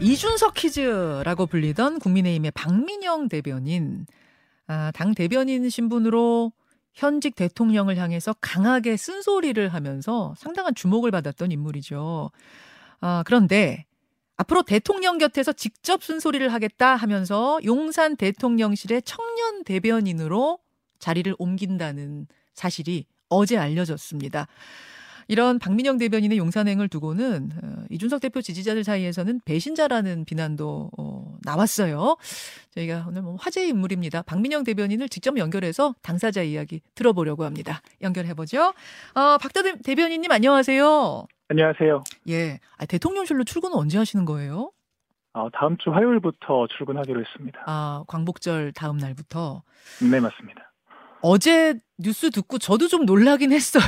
이준석 퀴즈라고 불리던 국민의힘의 박민영 대변인, 아, 당 대변인 신분으로 현직 대통령을 향해서 강하게 쓴소리를 하면서 상당한 주목을 받았던 인물이죠. 아, 그런데 앞으로 대통령 곁에서 직접 쓴소리를 하겠다 하면서 용산 대통령실의 청년 대변인으로 자리를 옮긴다는 사실이 어제 알려졌습니다. 이런 박민영 대변인의 용산행을 두고는 어, 이준석 대표 지지자들 사이에서는 배신자라는 비난도 어, 나왔어요. 저희가 오늘 뭐 화제의 인물입니다. 박민영 대변인을 직접 연결해서 당사자 이야기 들어보려고 합니다. 연결해보죠. 어, 박 대변인님 안녕하세요. 안녕하세요. 예, 아, 대통령실로 출근은 언제 하시는 거예요? 어, 다음 주 화요일부터 출근하기로 했습니다. 아, 광복절 다음 날부터? 네, 맞습니다. 어제 뉴스 듣고 저도 좀 놀라긴 했어요.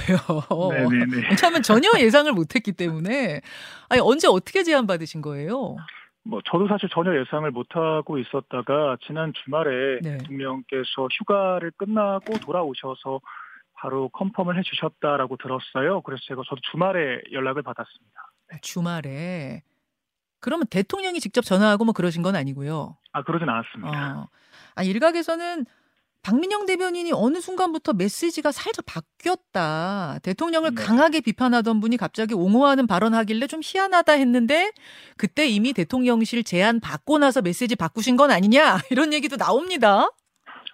네네네. 왜냐하면 전혀 예상을 못했기 때문에. 아니, 언제 어떻게 제안 받으신 거예요? 뭐 저도 사실 전혀 예상을 못하고 있었다가 지난 주말에 네. 대통령께서 휴가를 끝나고 돌아오셔서 바로 컨펌을 해주셨다라고 들었어요. 그래서 제가 저도 주말에 연락을 받았습니다. 주말에. 그러면 대통령이 직접 전화하고 뭐 그러신 건 아니고요. 아 그러진 않았습니다. 어. 아, 일각에서는 박민영 대변인이 어느 순간부터 메시지가 살짝 바뀌었다. 대통령을 네. 강하게 비판하던 분이 갑자기 옹호하는 발언하길래 좀 희한하다 했는데 그때 이미 대통령실 제안 받고 나서 메시지 바꾸신 건 아니냐 이런 얘기도 나옵니다.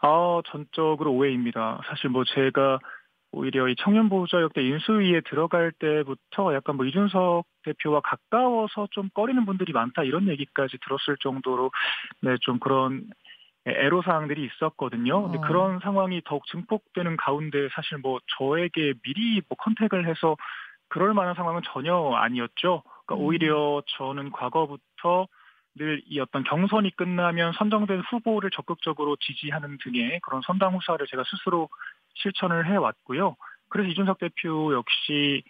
아 전적으로 오해입니다. 사실 뭐 제가 오히려 이 청년 보호자 역대 인수위에 들어갈 때부터 약간 뭐 이준석 대표와 가까워서 좀 꺼리는 분들이 많다 이런 얘기까지 들었을 정도로 네 좀 그런 애로 사항들이 있었거든요. 근데 어. 그런 상황이 더욱 증폭되는 가운데 사실 뭐 저에게 미리 뭐 컨택을 해서 그럴 만한 상황은 전혀 아니었죠. 그러니까 음. 오히려 저는 과거부터 늘 이 어떤 경선이 끝나면 선정된 후보를 적극적으로 지지하는 등의 그런 선당 후사를 제가 스스로 실천을 해왔고요. 그래서 이준석 대표 역시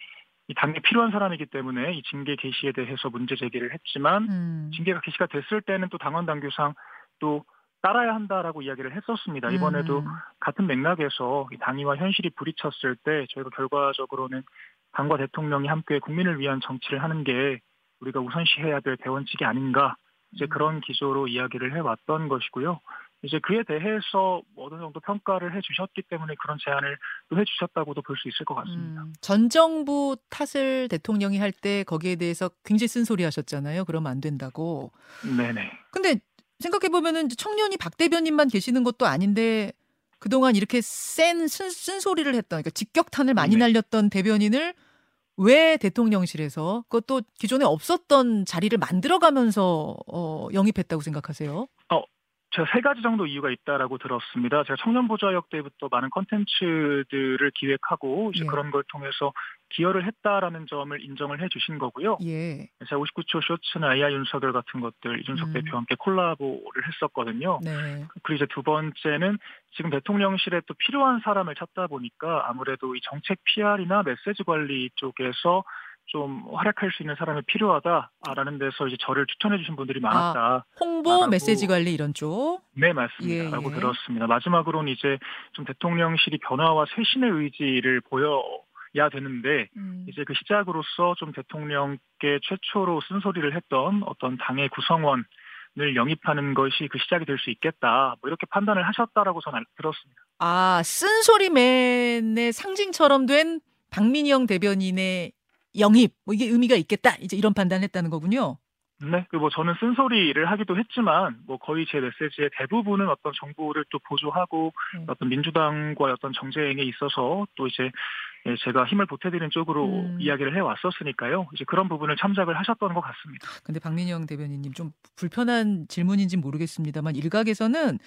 이 당에 필요한 사람이기 때문에 이 징계 개시에 대해서 문제 제기를 했지만 음. 징계가 개시가 됐을 때는 또 당원 당규상 또 따라야 한다라고 이야기를 했었습니다. 이번에도 음. 같은 맥락에서 이 당위와 현실이 부딪혔을 때 저희가 결과적으로는 당과 대통령이 함께 국민을 위한 정치를 하는 게 우리가 우선시해야 될 대원칙이 아닌가 이제 음. 그런 기조로 이야기를 해왔던 것이고요. 이제 그에 대해서 어느 정도 평가를 해주셨기 때문에 그런 제안을 또 해주셨다고도 볼 수 있을 것 같습니다. 음, 전 정부 탓을 대통령이 할 때 거기에 대해서 굉장히 쓴소리 하셨잖아요. 그러면 안 된다고. 네네. 근데 생각해 보면은 청년이 박 대변인만 계시는 것도 아닌데 그동안 이렇게 센 쓴, 쓴소리를 했던 그러니까 직격탄을 많이 네. 날렸던 대변인을 왜 대통령실에서 그것도 기존에 없었던 자리를 만들어가면서 어, 영입했다고 생각하세요? 제가 세 가지 정도 이유가 있다라고 들었습니다. 제가 청년 보좌역 때부터 많은 컨텐츠들을 기획하고 이제 예. 그런 걸 통해서 기여를 했다라는 점을 인정을 해주신 거고요. 예. 제가 59초 쇼츠나 AI 윤석열 같은 것들 이준석 음. 대표와 함께 콜라보를 했었거든요. 네. 그리고 이제 두 번째는 지금 대통령실에 또 필요한 사람을 찾다 보니까 아무래도 이 정책 PR이나 메시지 관리 쪽에서 좀 활약할 수 있는 사람이 필요하다라는 데서 이제 저를 추천해 주신 분들이 많았다. 홍보, 말하고- 메시지 관리 이런 쪽. 네, 맞습니다. 예, 라고 예. 들었습니다. 마지막으로는 이제 좀 대통령실이 변화와 쇄신의 의지를 보여 야 되는데 음. 이제 그 시작으로서 좀 대통령께 최초로 쓴소리를 했던 어떤 당의 구성원 을 영입하는 것이 그 시작이 될 수 있겠다. 뭐 이렇게 판단을 하셨다라고 저는 알- 들었습니다. 아, 쓴소리맨의 상징처럼 된 박민영 대변인의 영입, 뭐 이게 의미가 있겠다. 이제 이런 판단을 했다는 거군요. 네, 그 뭐 저는 쓴소리를 하기도 했지만 뭐 거의 제 메시지의 대부분은 어떤 정부를 또 보조하고 음. 어떤 민주당과의 어떤 정쟁에 있어서 또 이제 예, 제가 힘을 보태드리는 쪽으로 음. 이야기를 해왔었으니까요. 이제 그런 부분을 참작을 하셨던 것 같습니다. 근데 박민영 대변인님 좀 불편한 질문인지 모르겠습니다만 일각에서는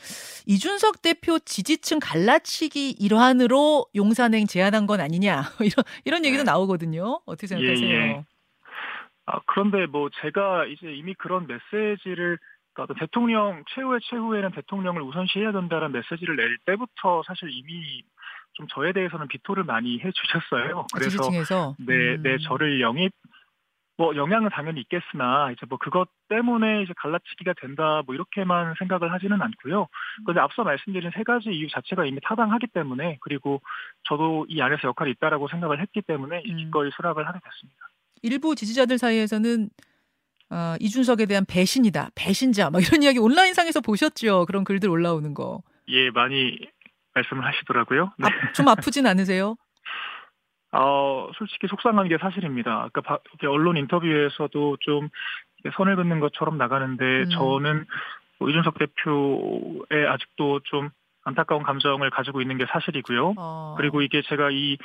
이준석 대표 지지층 갈라치기 일환으로 용산행 제안한 건 아니냐 이런 이런 얘기도 네. 나오거든요. 어떻게 생각하세요? 예, 예. 아, 그런데 뭐 제가 이제 이미 그런 메시지를 그러니까 대통령 최후의 최후에는 대통령을 우선시해야 된다는 메시지를 낼 때부터 사실 이미 좀 저에 대해서는 비토를 많이 해주셨어요. 그래서 지지층에서 네, 음. 네, 저를 영입, 뭐, 영향은 당연히 있겠으나, 이제 뭐, 그것 때문에 이제 갈라치기가 된다, 뭐, 이렇게만 생각을 하지는 않고요. 그런데 앞서 말씀드린 세 가지 이유 자체가 이미 타당하기 때문에, 그리고 저도 이 안에서 역할이 있다라고 생각을 했기 때문에, 음. 기꺼이 수락을 하게 됐습니다. 일부 지지자들 사이에서는 어, 이준석에 대한 배신이다, 배신자, 막 이런 이야기 온라인상에서 보셨죠? 그런 글들 올라오는 거. 예, 많이 말씀을 하시더라고요. 네. 아, 좀 아프진 않으세요? 어, 솔직히 속상한 게 사실입니다. 아까 언론 인터뷰에서도 좀 선을 긋는 것처럼 나가는데 음. 저는 뭐 이준석 대표의 아직도 좀 안타까운 감정을 가지고 있는 게 사실이고요. 어. 그리고 이게 제가 이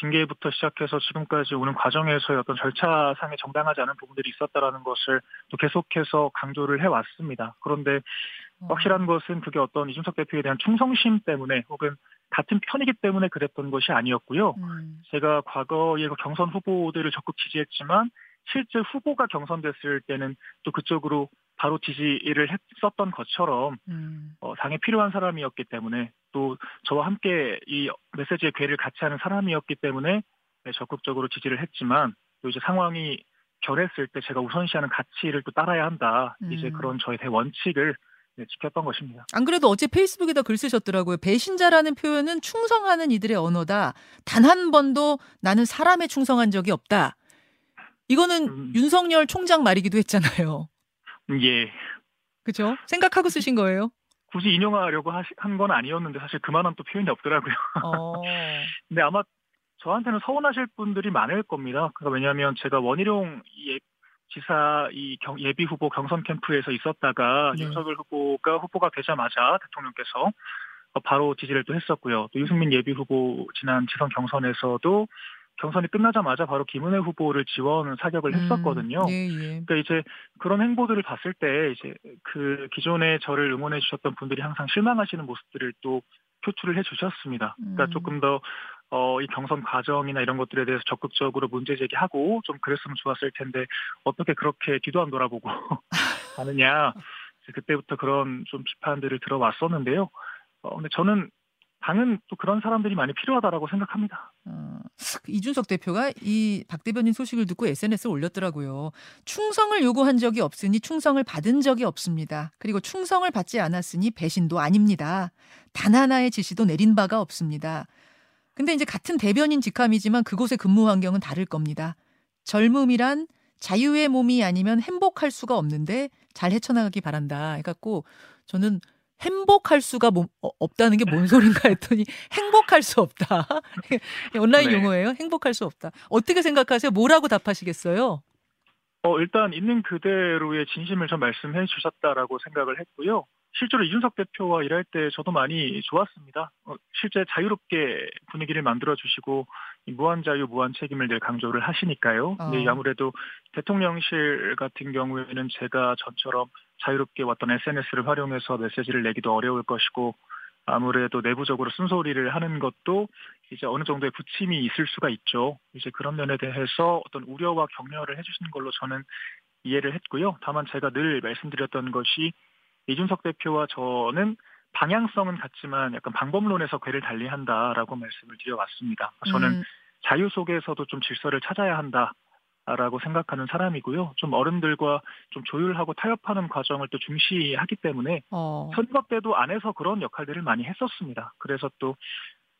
징계부터 시작해서 지금까지 오는 과정에서 어떤 절차상에 정당하지 않은 부분들이 있었다라는 것을 또 계속해서 강조를 해왔습니다. 그런데 어. 확실한 것은 그게 어떤 이준석 대표에 대한 충성심 때문에 혹은 같은 편이기 때문에 그랬던 것이 아니었고요. 음. 제가 과거에 그 경선 후보들을 적극 지지했지만 실제 후보가 경선됐을 때는 또 그쪽으로 바로 지지를 했었던 것처럼 음. 어, 당에 필요한 사람이었기 때문에 또 저와 함께 이 메시지의 괴를 같이 하는 사람이었기 때문에 네, 적극적으로 지지를 했지만 또 이제 상황이 결했을 때 제가 우선시하는 가치를 또 따라야 한다. 음. 이제 그런 저의 대원칙을 네, 지켰던 것입니다. 안 그래도 어제 페이스북에다 글 쓰셨더라고요. 배신자라는 표현은 충성하는 이들의 언어다. 단 한 번도 나는 사람에 충성한 적이 없다. 이거는 음. 윤석열 총장 말이기도 했잖아요. 예. 그죠? 생각하고 쓰신 거예요? 굳이 인용하려고 한 건 아니었는데 사실 그만한 또 표현이 없더라고요. 어. 근데 아마 저한테는 서운하실 분들이 많을 겁니다. 그러니까 왜냐하면 제가 원희룡 예, 지사 이 경, 예비 후보 경선 캠프에서 있었다가 네. 윤석열 후보가 후보가 되자마자 대통령께서 바로 지지를 또 했었고요. 또 유승민 예비 후보 지난 지선 경선에서도 경선이 끝나자마자 바로 김은혜 후보를 지원 사격을 음, 했었거든요. 예, 예. 그러니까 이제 그런 행보들을 봤을 때 이제 그 기존에 저를 응원해 주셨던 분들이 항상 실망하시는 모습들을 또 표출을 해 주셨습니다. 그러니까 음. 조금 더 어, 이 경선 과정이나 이런 것들에 대해서 적극적으로 문제 제기하고 좀 그랬으면 좋았을 텐데 어떻게 그렇게 뒤도 안 돌아보고 하느냐. 그때부터 그런 좀 비판들을 들어왔었는데요. 어, 근데 저는 당은 또 그런 사람들이 많이 필요하다라고 생각합니다. 어, 이준석 대표가 이 박 대변인 소식을 듣고 SNS에 올렸더라고요. 충성을 요구한 적이 없으니 충성을 받은 적이 없습니다. 그리고 충성을 받지 않았으니 배신도 아닙니다. 단 하나의 지시도 내린 바가 없습니다. 근데 이제 같은 대변인 직함이지만 그곳의 근무 환경은 다를 겁니다. 젊음이란 자유의 몸이 아니면 행복할 수가 없는데 잘 헤쳐나가기 바란다. 해갖고 저는 행복할 수가 뭐, 어, 없다는 게 뭔 소린가 했더니 행복할 수 없다. 온라인 네. 용어예요. 행복할 수 없다. 어떻게 생각하세요? 뭐라고 답하시겠어요? 어, 일단 있는 그대로의 진심을 좀 말씀해 주셨다라고 생각을 했고요. 실제로 이준석 대표와 일할 때 저도 많이 좋았습니다. 어, 실제 자유롭게 분위기를 만들어 주시고 무한 자유, 무한 책임을 늘 강조를 하시니까요. 어. 네, 아무래도 대통령실 같은 경우에는 제가 전처럼 자유롭게 왔던 SNS를 활용해서 메시지를 내기도 어려울 것이고 아무래도 내부적으로 쓴소리를 하는 것도 이제 어느 정도의 부침이 있을 수가 있죠. 이제 그런 면에 대해서 어떤 우려와 격려를 해주시는 걸로 저는 이해를 했고요. 다만 제가 늘 말씀드렸던 것이 이준석 대표와 저는 방향성은 같지만 약간 방법론에서 궤를 달리한다라고 말씀을 드려왔습니다. 저는 음. 자유 속에서도 좀 질서를 찾아야 한다. 라고 생각하는 사람이고요. 좀 어른들과 좀 조율하고 타협하는 과정을 또 중시하기 때문에 어. 선거 때도 안에서 그런 역할들을 많이 했었습니다. 그래서 또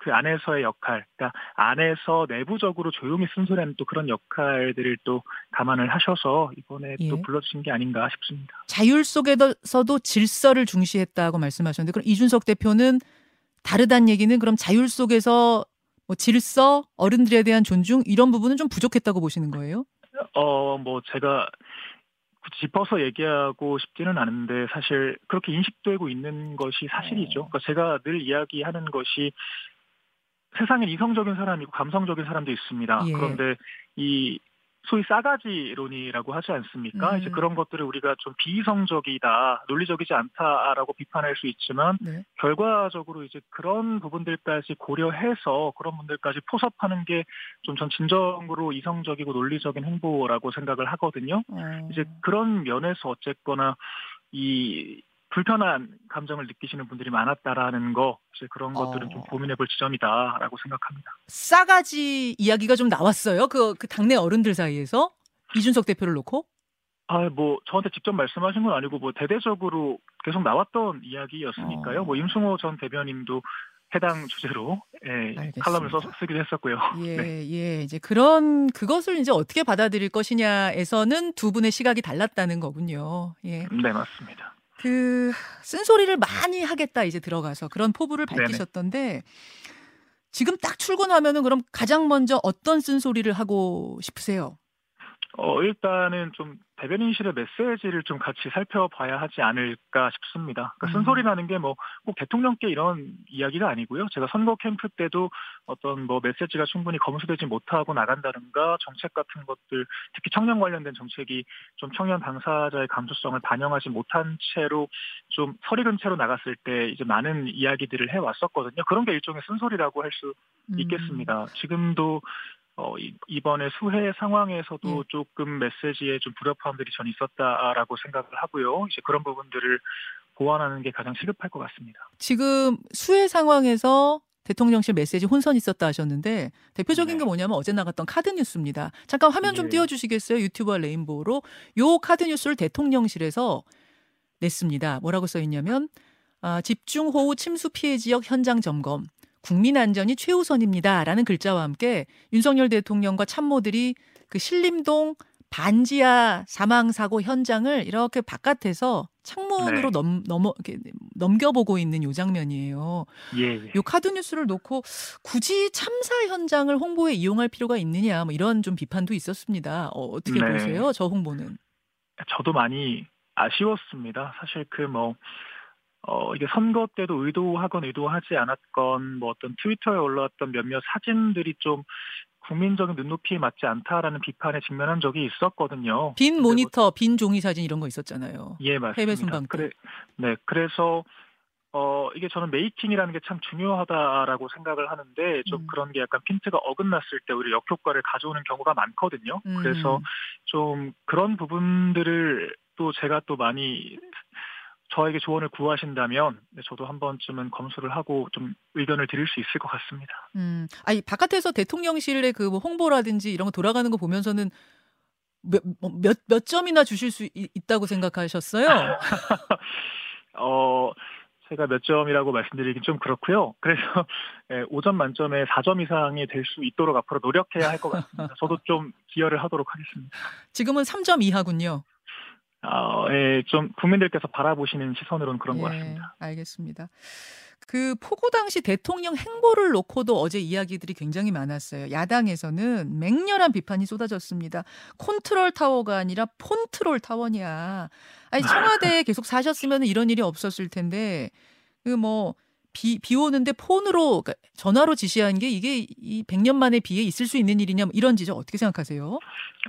그 안에서의 역할, 그러니까 안에서 내부적으로 조용히 쓴소리하는 또 그런 역할들을 또 감안을 하셔서 이번에 예. 또 불러주신 게 아닌가 싶습니다. 자율 속에서도 질서를 중시했다고 말씀하셨는데 그럼 이준석 대표는 다르다는 얘기는 그럼 자율 속에서 뭐 질서, 어른들에 대한 존중 이런 부분은 좀 부족했다고 보시는 거예요? 어, 뭐 제가 짚어서 얘기하고 싶지는 않은데 사실 그렇게 인식되고 있는 것이 사실이죠. 어. 그러니까 제가 늘 이야기하는 것이 세상엔 이성적인 사람이고 감성적인 사람도 있습니다. 예. 그런데 이 소위 싸가지론이라고 하지 않습니까? 음. 이제 그런 것들을 우리가 좀 비이성적이다, 논리적이지 않다라고 비판할 수 있지만 네. 결과적으로 이제 그런 부분들까지 고려해서 그런 분들까지 포섭하는 게 좀 전 진정으로 이성적이고 논리적인 행보라고 생각을 하거든요. 음. 이제 그런 면에서 어쨌거나 이 불편한 감정을 느끼시는 분들이 많았다라는 거 이제 그런 것들은 어. 좀 고민해 볼 지점이다라고 생각합니다. 싸가지 이야기가 좀 나왔어요. 그, 그 당내 어른들 사이에서 이준석 대표를 놓고. 아, 뭐 저한테 직접 말씀하신 건 아니고 뭐 대대적으로 계속 나왔던 이야기였으니까요. 어. 뭐 임승호 전 대변인도 해당 주제로 예, 칼럼을 써, 쓰기도 했었고요. 예, 네. 예. 이제 그런 그것을 이제 어떻게 받아들일 것이냐에서는 두 분의 시각이 달랐다는 거군요. 예. 네, 맞습니다. 그 쓴소리를 많이 하겠다 이제 들어가서 그런 포부를 밝히셨던데 네네. 지금 딱 출근하면은 그럼 가장 먼저 어떤 쓴소리를 하고 싶으세요? 어, 일단은 좀 대변인실의 메시지를 좀 같이 살펴봐야 하지 않을까 싶습니다. 그러니까 쓴소리라는 게 뭐 꼭 대통령께 이런 이야기가 아니고요. 제가 선거 캠프 때도 어떤 뭐 메시지가 충분히 검수되지 못하고 나간다든가 정책 같은 것들, 특히 청년 관련된 정책이 좀 청년 당사자의 감수성을 반영하지 못한 채로 좀 서리근 채로 나갔을 때 이제 많은 이야기들을 해왔었거든요. 그런 게 일종의 쓴소리라고 할수 음. 있겠습니다. 지금도 어, 이번에 수해 상황에서도 예. 조금 메시지에 좀 불협화음들이 전 있었다라고 생각을 하고요. 이제 그런 부분들을 보완하는 게 가장 시급할 것 같습니다. 지금 수해 상황에서 대통령실 메시지 혼선이 있었다 하셨는데 대표적인 네. 게 뭐냐면 어제 나갔던 카드 뉴스입니다. 잠깐 화면 좀 네. 띄워주시겠어요? 유튜브와 레인보우로 요 카드 뉴스를 대통령실에서 냈습니다. 뭐라고 써 있냐면 아, 집중호우 침수 피해 지역 현장 점검. 국민 안전이 최우선입니다라는 글자와 함께 윤석열 대통령과 참모들이 그 신림동 반지하 사망 사고 현장을 이렇게 바깥에서 창문으로 네. 넘, 넘어 넘겨보고 있는 요 장면이에요. 예, 예. 요 카드 뉴스를 놓고 굳이 참사 현장을 홍보에 이용할 필요가 있느냐 뭐 이런 좀 비판도 있었습니다. 어, 떻게 네. 보세요? 저 홍보는? 저도 많이 아쉬웠습니다. 사실 그뭐 어, 이게 선거 때도 의도하건 의도하지 않았건 뭐 어떤 트위터에 올라왔던 몇몇 사진들이 좀 국민적인 눈높이에 맞지 않다라는 비판에 직면한 적이 있었거든요. 빈뭐 모니터, 뭐, 빈 종이 사진 이런 거 있었잖아요. 예, 맞습니다. 해외 순방 그래, 네, 그래서 어, 이게 저는 메이킹이라는 게 참 중요하다라고 생각을 하는데 좀 음. 그런 게 약간 핀트가 어긋났을 때 오히려 역효과를 가져오는 경우가 많거든요. 음. 그래서 좀 그런 부분들을 또 제가 또 많이 저에게 조언을 구하신다면 네, 저도 한 번쯤은 검수를 하고 좀 의견을 드릴 수 있을 것 같습니다. 음, 아니 바깥에서 대통령실의 그 뭐 홍보라든지 이런 거 돌아가는 거 보면서는 몇, 뭐 몇, 몇 점이나 주실 수 있, 다고 생각하셨어요? 어, 제가 몇 점이라고 말씀드리긴 좀 그렇고요. 그래서 예, 5점 만점에 4점 이상이 될 수 있도록 앞으로 노력해야 할 것 같습니다. 저도 좀 기여를 하도록 하겠습니다. 지금은 3점 이하군요. 어, 예, 좀 국민들께서 바라보시는 시선으로는 그런 예, 것 같습니다. 알겠습니다. 그 폭우 당시 대통령 행보를 놓고도 어제 이야기들이 굉장히 많았어요. 야당에서는 맹렬한 비판이 쏟아졌습니다. 컨트롤 타워가 아니라 폰트롤 타워냐. 아니 청와대에 계속 사셨으면 이런 일이 없었을 텐데 그 뭐 비, 비 오는데 폰으로 그러니까 전화로 지시한 게 이게 이 100년 만에 비에 있을 수 있는 일이냐 뭐 이런 지적 어떻게 생각하세요?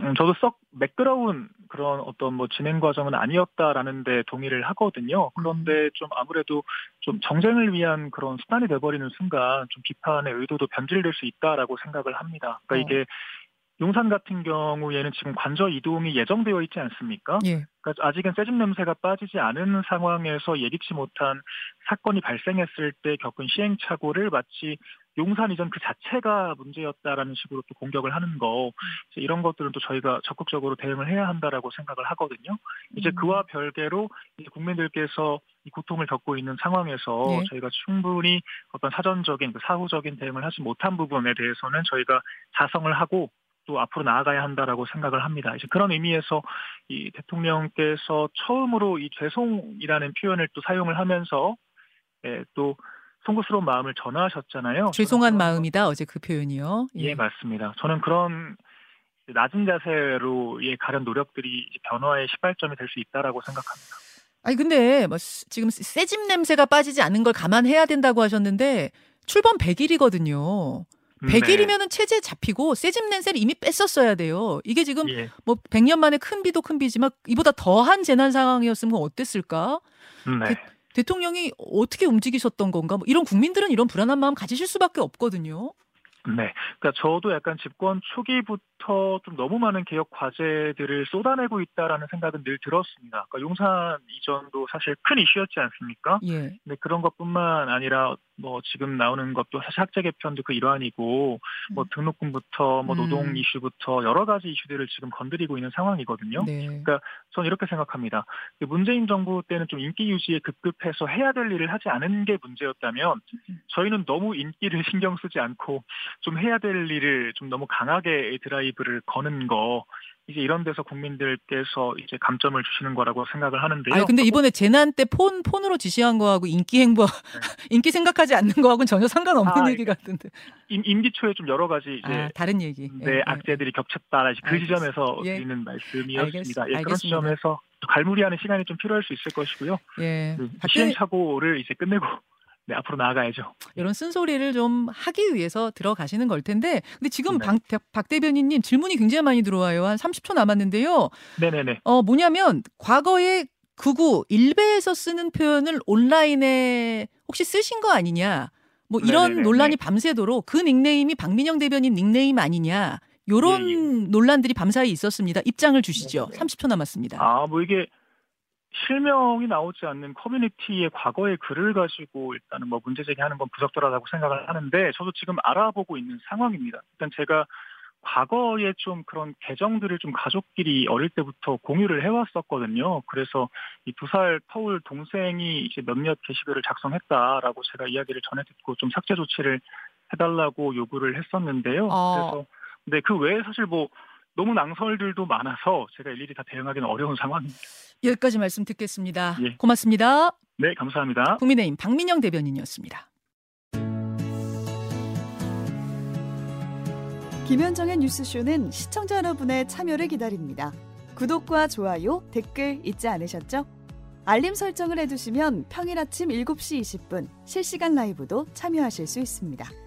음, 저도 썩 매끄러운 그런 어떤 뭐 진행 과정은 아니었다라는 데 동의를 하거든요. 그런데 음. 좀 아무래도 좀 정쟁을 위한 그런 수단이 돼버리는 순간 좀 비판의 의도도 변질될 수 있다라고 생각을 합니다. 그러니까 어. 이게 용산 같은 경우에는 지금 관저 이동이 예정되어 있지 않습니까? 예. 그러니까 아직은 새집 냄새가 빠지지 않은 상황에서 예기치 못한 사건이 발생했을 때 겪은 시행착오를 마치 용산 이전 그 자체가 문제였다라는 식으로 또 공격을 하는 거 이런 것들은 또 저희가 적극적으로 대응을 해야 한다라고 생각을 하거든요. 이제 음. 그와 별개로 이제 국민들께서 이 고통을 겪고 있는 상황에서 네. 저희가 충분히 어떤 사전적인 그 사후적인 대응을 하지 못한 부분에 대해서는 저희가 자성을 하고 또 앞으로 나아가야 한다라고 생각을 합니다. 이제 그런 의미에서 이 대통령께서 처음으로 이 죄송이라는 표현을 또 사용을 하면서 예, 또 송구스러운 마음을 전하셨잖아요. 죄송한 마음이다 어제 그 표현이요. 예. 예, 맞습니다. 저는 그런 낮은 자세로의 가련 노력들이 변화의 시발점이 될 수 있다라고 생각합니다. 아니 근데 뭐 지금 새집 냄새가 빠지지 않는 걸 감안해야 된다고 하셨는데 출범 100일이거든요. 100일이면은 네. 체제 잡히고 새집 냄새를 이미 뺐었어야 돼요. 이게 지금 예. 뭐 100년 만에 큰 비도 큰 비지만 이보다 더한 재난 상황이었으면 어땠을까? 네. 대, 대통령이 어떻게 움직이셨던 건가? 뭐 이런 국민들은 이런 불안한 마음 가지실 수밖에 없거든요. 네. 그러니까 저도 약간 집권 초기부터 과거부터 좀 너무 많은 개혁 과제들을 쏟아내고 있다라는 생각은 늘 들었습니다. 그러니까 용산 이전도 사실 큰 이슈였지 않습니까? 예. 근데 그런 것뿐만 아니라 뭐 지금 나오는 것도 사실 학제 개편도 그 일환이고 뭐 음. 등록금부터 뭐 노동 음. 이슈부터 여러 가지 이슈들을 지금 건드리고 있는 상황이거든요. 네. 그러니까 저는 이렇게 생각합니다. 그 문재인 정부 때는 좀 인기 유지에 급급해서 해야 될 일을 하지 않은 게 문제였다면 저희는 너무 인기를 신경 쓰지 않고 좀 해야 될 일을 좀 너무 강하게 드라이 브를 거는 거 이제 이런 데서 국민들께서 이제 감점을 주시는 거라고 생각을 하는데요. 아니 근데 이번에 재난 때 폰 폰으로 지시한 거하고 인기 행보 인기 생각하지 않는 거하고는 전혀 상관없는 네. 아, 얘기 같은데. 임, 임기 초에 좀 여러 가지 이제 아, 다른 얘기. 네, 예, 예. 악재들이 겹쳤다. 그 알겠- 지점에서 예. 드리는 말씀이었습니다. 알겠- 예, 그런 알겠습니다. 지점에서 또 갈무리하는 시간이 좀 필요할 수 있을 것이고요. 예. 네, 박대- 시행착오를 이제 끝내고 네, 앞으로 나아가야죠. 이런 쓴소리를 좀 하기 위해서 들어가시는 걸 텐데 근데 지금 네. 박, 박 대변인님 질문이 굉장히 많이 들어와요. 한 30초 남았는데요. 네네네. 어 뭐냐면 과거에 극우 일베에서 쓰는 표현을 온라인에 혹시 쓰신 거 아니냐? 뭐 이런 네네네. 논란이 밤새도록 그 닉네임이 박민영 대변인 닉네임 아니냐? 요런 예, 예. 논란들이 밤사이 있었습니다. 입장을 주시죠. 네네. 30초 남았습니다. 아, 뭐 이게 실명이 나오지 않는 커뮤니티의 과거의 글을 가지고 일단은 뭐 문제 제기하는 건 부적절하다고 생각을 하는데 저도 지금 알아보고 있는 상황입니다. 일단 제가 과거에 좀 그런 계정들을 좀 가족끼리 어릴 때부터 공유를 해왔었거든요. 그래서 이 두 살 터울 동생이 이제 몇몇 게시글을 작성했다라고 제가 이야기를 전해 듣고 좀 삭제 조치를 해달라고 요구를 했었는데요. 어. 그래서 근데 그 외에 사실 뭐 너무 낭설들도 많아서 제가 일일이 다 대응하기는 어려운 상황입니다. 여기까지 말씀 듣겠습니다. 예. 고맙습니다. 네, 감사합니다. 국민의힘 박민영 대변인이었습니다. 김현정의 뉴스쇼는 시청자 여러분의 참여를 기다립니다. 구독과 좋아요, 댓글 잊지 않으셨죠? 알림 설정을 해두시면 평일 아침 7시 20분 실시간 라이브도 참여하실 수 있습니다.